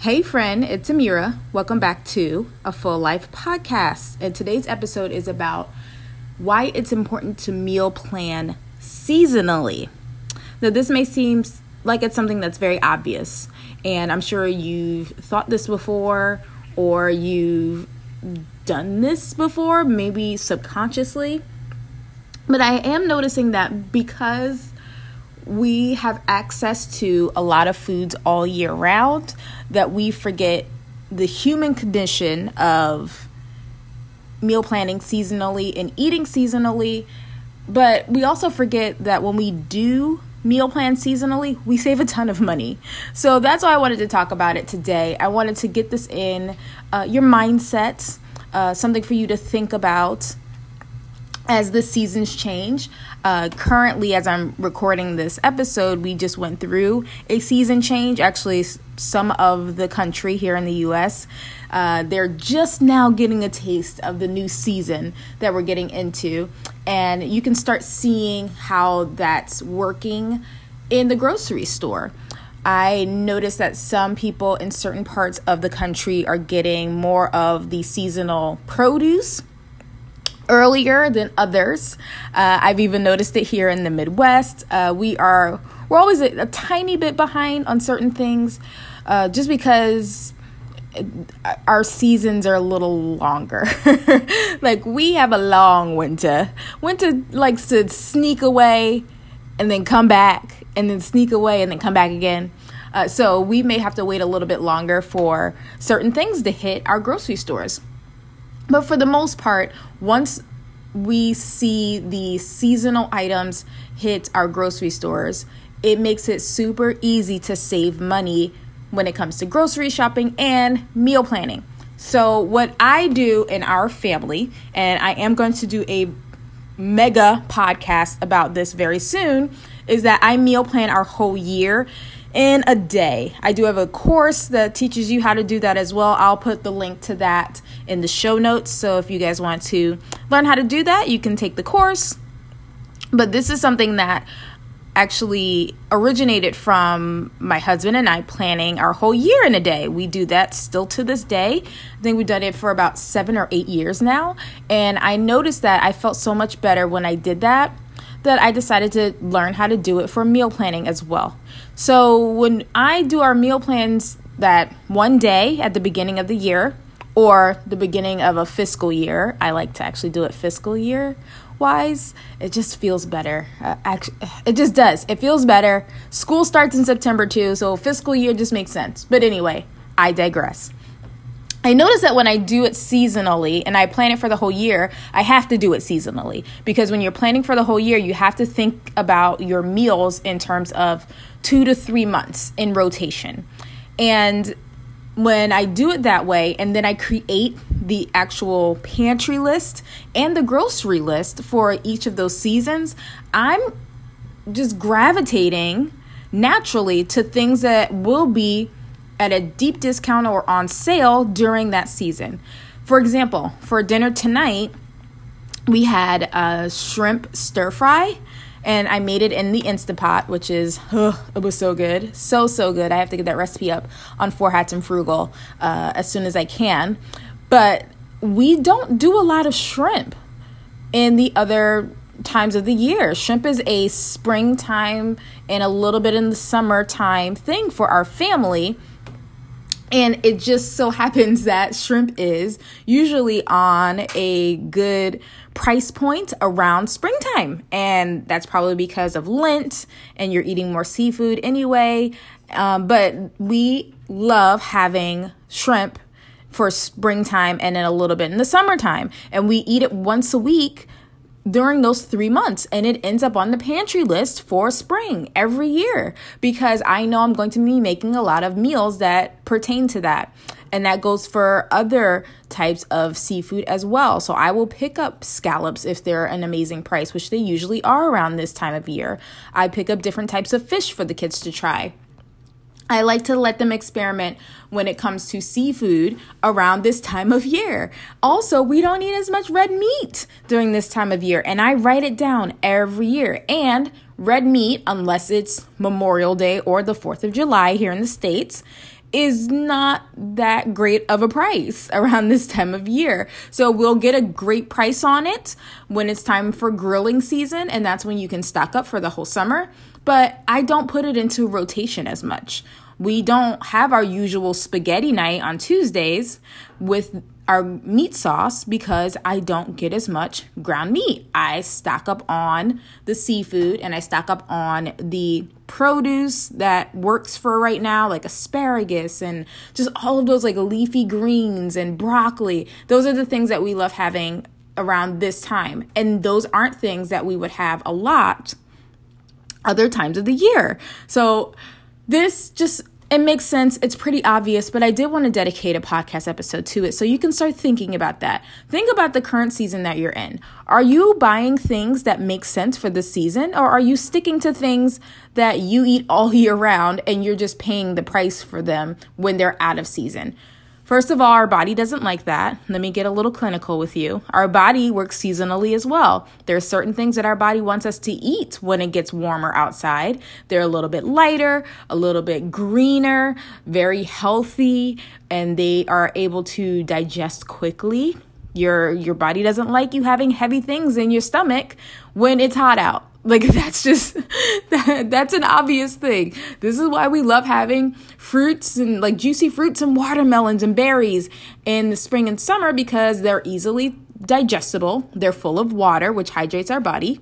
Hey, friend, it's Amiyrah. Welcome back to a Full Life podcast. And today's episode is about why it's important to meal plan seasonally. Now, this may seem like it's something that's very obvious, and I'm sure you've thought this before or you've done this before, maybe subconsciously. But I am noticing that because we have access to a lot of foods all year round that we forget the human condition of meal planning seasonally and eating seasonally. But we also forget that when we do meal plan seasonally, we save a ton of money. So that's why I wanted to talk about it today. I wanted to get this in uh, your mindset, uh, something for you to think about as the seasons change. Uh, currently, as I'm recording this episode, we just went through a season change. Actually, some of the country here in the US, uh, they're just now getting a taste of the new season that we're getting into. And you can start seeing how that's working in the grocery store. I noticed that some people in certain parts of the country are getting more of the seasonal produce earlier than others. Uh, I've even noticed it here in the Midwest. Uh, we are we're always a, a, tiny bit behind on certain things, uh, just because our seasons are a little longer. like we have a long winter. Winter likes to sneak away and then come back, and then sneak away and then come back again. Uh, so we may have to wait a little bit longer for certain things to hit our grocery stores. But for the most part, once we see the seasonal items hit our grocery stores, it makes it super easy to save money when it comes to grocery shopping and meal planning. So, what I do in our family, and I am going to do a mega podcast about this very soon, is that I meal plan our whole year in a day. I do have a course that teaches you how to do that as well. I'll put the link to that in the show notes. So if you guys want to learn how to do that, you can take the course. But this is something that actually originated from my husband and I planning our whole year in a day. We do that still to this day. I think we've done it for about seven or eight years now. And I noticed that I felt so much better when I did that that I decided to learn how to do it for meal planning as well. So when I do our meal plans that one day at the beginning of the year or the beginning of a fiscal year, I like to actually do it fiscal year wise. It just feels better. Uh, actually, it just does. It feels better. School starts in September too, so fiscal year just makes sense. But anyway, I digress. I notice that when I do it seasonally and I plan it for the whole year, I have to do it seasonally because when you're planning for the whole year, you have to think about your meals in terms of two to three months in rotation. And when I do it that way, and then I create the actual pantry list and the grocery list for each of those seasons, I'm just gravitating naturally to things that will be at a deep discount or on sale during that season. For example, for dinner tonight, we had a shrimp stir fry and I made it in the Instapot, which is, it was so good. So, so good. I have to get that recipe up on Four Hats and Frugal uh, as soon as I can. But we don't do a lot of shrimp in the other times of the year. Shrimp is a springtime and a little bit in the summertime thing for our family. And it just so happens that shrimp is usually on a good price point around springtime. And that's probably because of Lent and you're eating more seafood anyway. Um, but we love having shrimp for springtime and then a little bit in the summertime. And we eat it once a week during those three months and it ends up on the pantry list for spring every year because I know I'm going to be making a lot of meals that pertain to that. And that goes for other types of seafood as well. So I will pick up scallops if they're an amazing price, which they usually are around this time of year. I pick up different types of fish for the kids to try. I like to let them experiment when it comes to seafood around this time of year. Also, we don't eat as much red meat during this time of year, and I write it down every year. And red meat, unless it's Memorial Day or the 4th of July here in the States, is not that great of a price around this time of year. So we'll get a great price on it when it's time for grilling season, and that's when you can stock up for the whole summer. But I don't put it into rotation as much. We don't have our usual spaghetti night on Tuesdays with our meat sauce because I don't get as much ground meat. I stock up on the seafood and I stock up on the produce that works for right now, like asparagus and just all of those like leafy greens and broccoli. Those are the things that we love having around this time. And those aren't things that we would have a lot other times of the year. So this just it makes sense. It's pretty obvious, but I did want to dedicate a podcast episode to it so you can start thinking about that. Think about the current season that you're in. Are you buying things that make sense for the season, or are you sticking to things that you eat all year round and you're just paying the price for them when they're out of season? First of all, our body doesn't like that. Let me get a little clinical with you. Our body works seasonally as well. There are certain things that our body wants us to eat when it gets warmer outside. They're a little bit lighter, a little bit greener, very healthy, and they are able to digest quickly. Your your body doesn't like you having heavy things in your stomach when it's hot out. Like that's just that, that's an obvious thing. This is why we love having fruits and like juicy fruits and watermelons and berries in the spring and summer because they're easily digestible. They're full of water, which hydrates our body,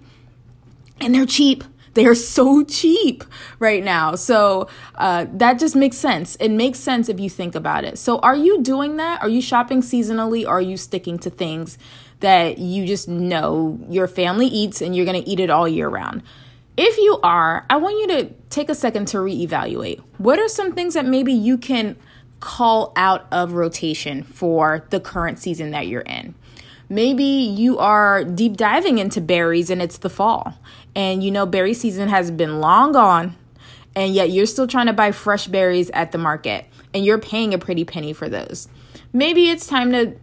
and they're cheap. They are so cheap right now. So uh, that just makes sense. It makes sense if you think about it. So, are you doing that? Are you shopping seasonally? Or are you sticking to things that you just know your family eats and you're going to eat it all year round. If you are, I want you to take a second to reevaluate. What are some things that maybe you can call out of rotation for the current season that you're in? Maybe you are deep diving into berries and it's the fall, and you know berry season has been long gone, and yet you're still trying to buy fresh berries at the market and you're paying a pretty penny for those. Maybe it's time to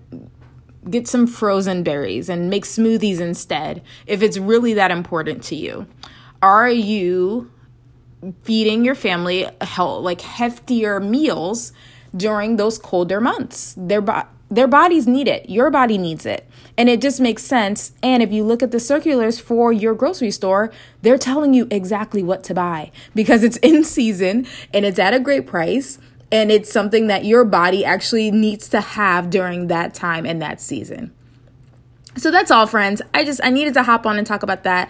get some frozen berries and make smoothies instead if it's really that important to you. Are you feeding your family like heftier meals during those colder months? Their bo- their bodies need it. Your body needs it. And it just makes sense. And if you look at the circulars for your grocery store, they're telling you exactly what to buy because it's in season and it's at a great price and it's something that your body actually needs to have during that time and that season. So that's all, friends. I just I needed to hop on and talk about that.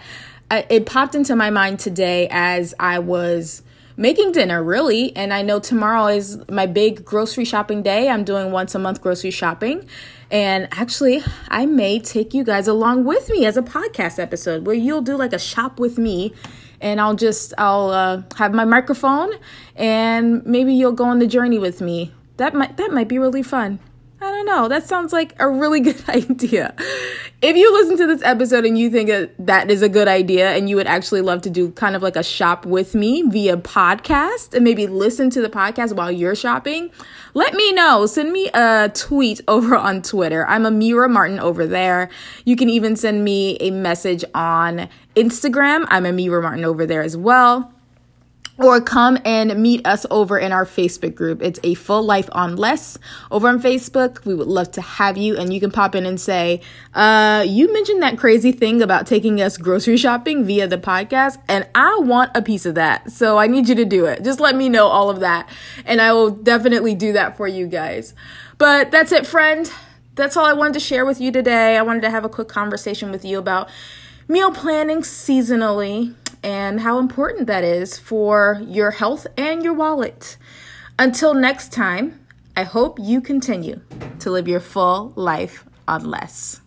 I, it popped into my mind today as I was making dinner, really. And I know tomorrow is my big grocery shopping day. I'm doing once a month grocery shopping. And actually, I may take you guys along with me as a podcast episode where you'll do like a shop with me and I'll just I'll uh, have my microphone and maybe you'll go on the journey with me. That might that might be really fun. Don't know. That sounds like a really good idea. If you listen to this episode and you think that is a good idea and you would actually love to do kind of like a shop with me via podcast and maybe listen to the podcast while you're shopping, let me know. Send me a tweet over on Twitter. I'm Amiyrah Martin over there. You can even send me a message on Instagram. I'm Amiyrah Martin over there as well or come and meet us over in our Facebook group. It's a full life on less over on Facebook. We would love to have you and you can pop in and say, uh, you mentioned that crazy thing about taking us grocery shopping via the podcast and I want a piece of that. So I need you to do it. Just let me know all of that and I will definitely do that for you guys. But that's it, friend. That's all I wanted to share with you today. I wanted to have a quick conversation with you about meal planning seasonally and how important that is for your health and your wallet. Until next time, I hope you continue to live your full life on less.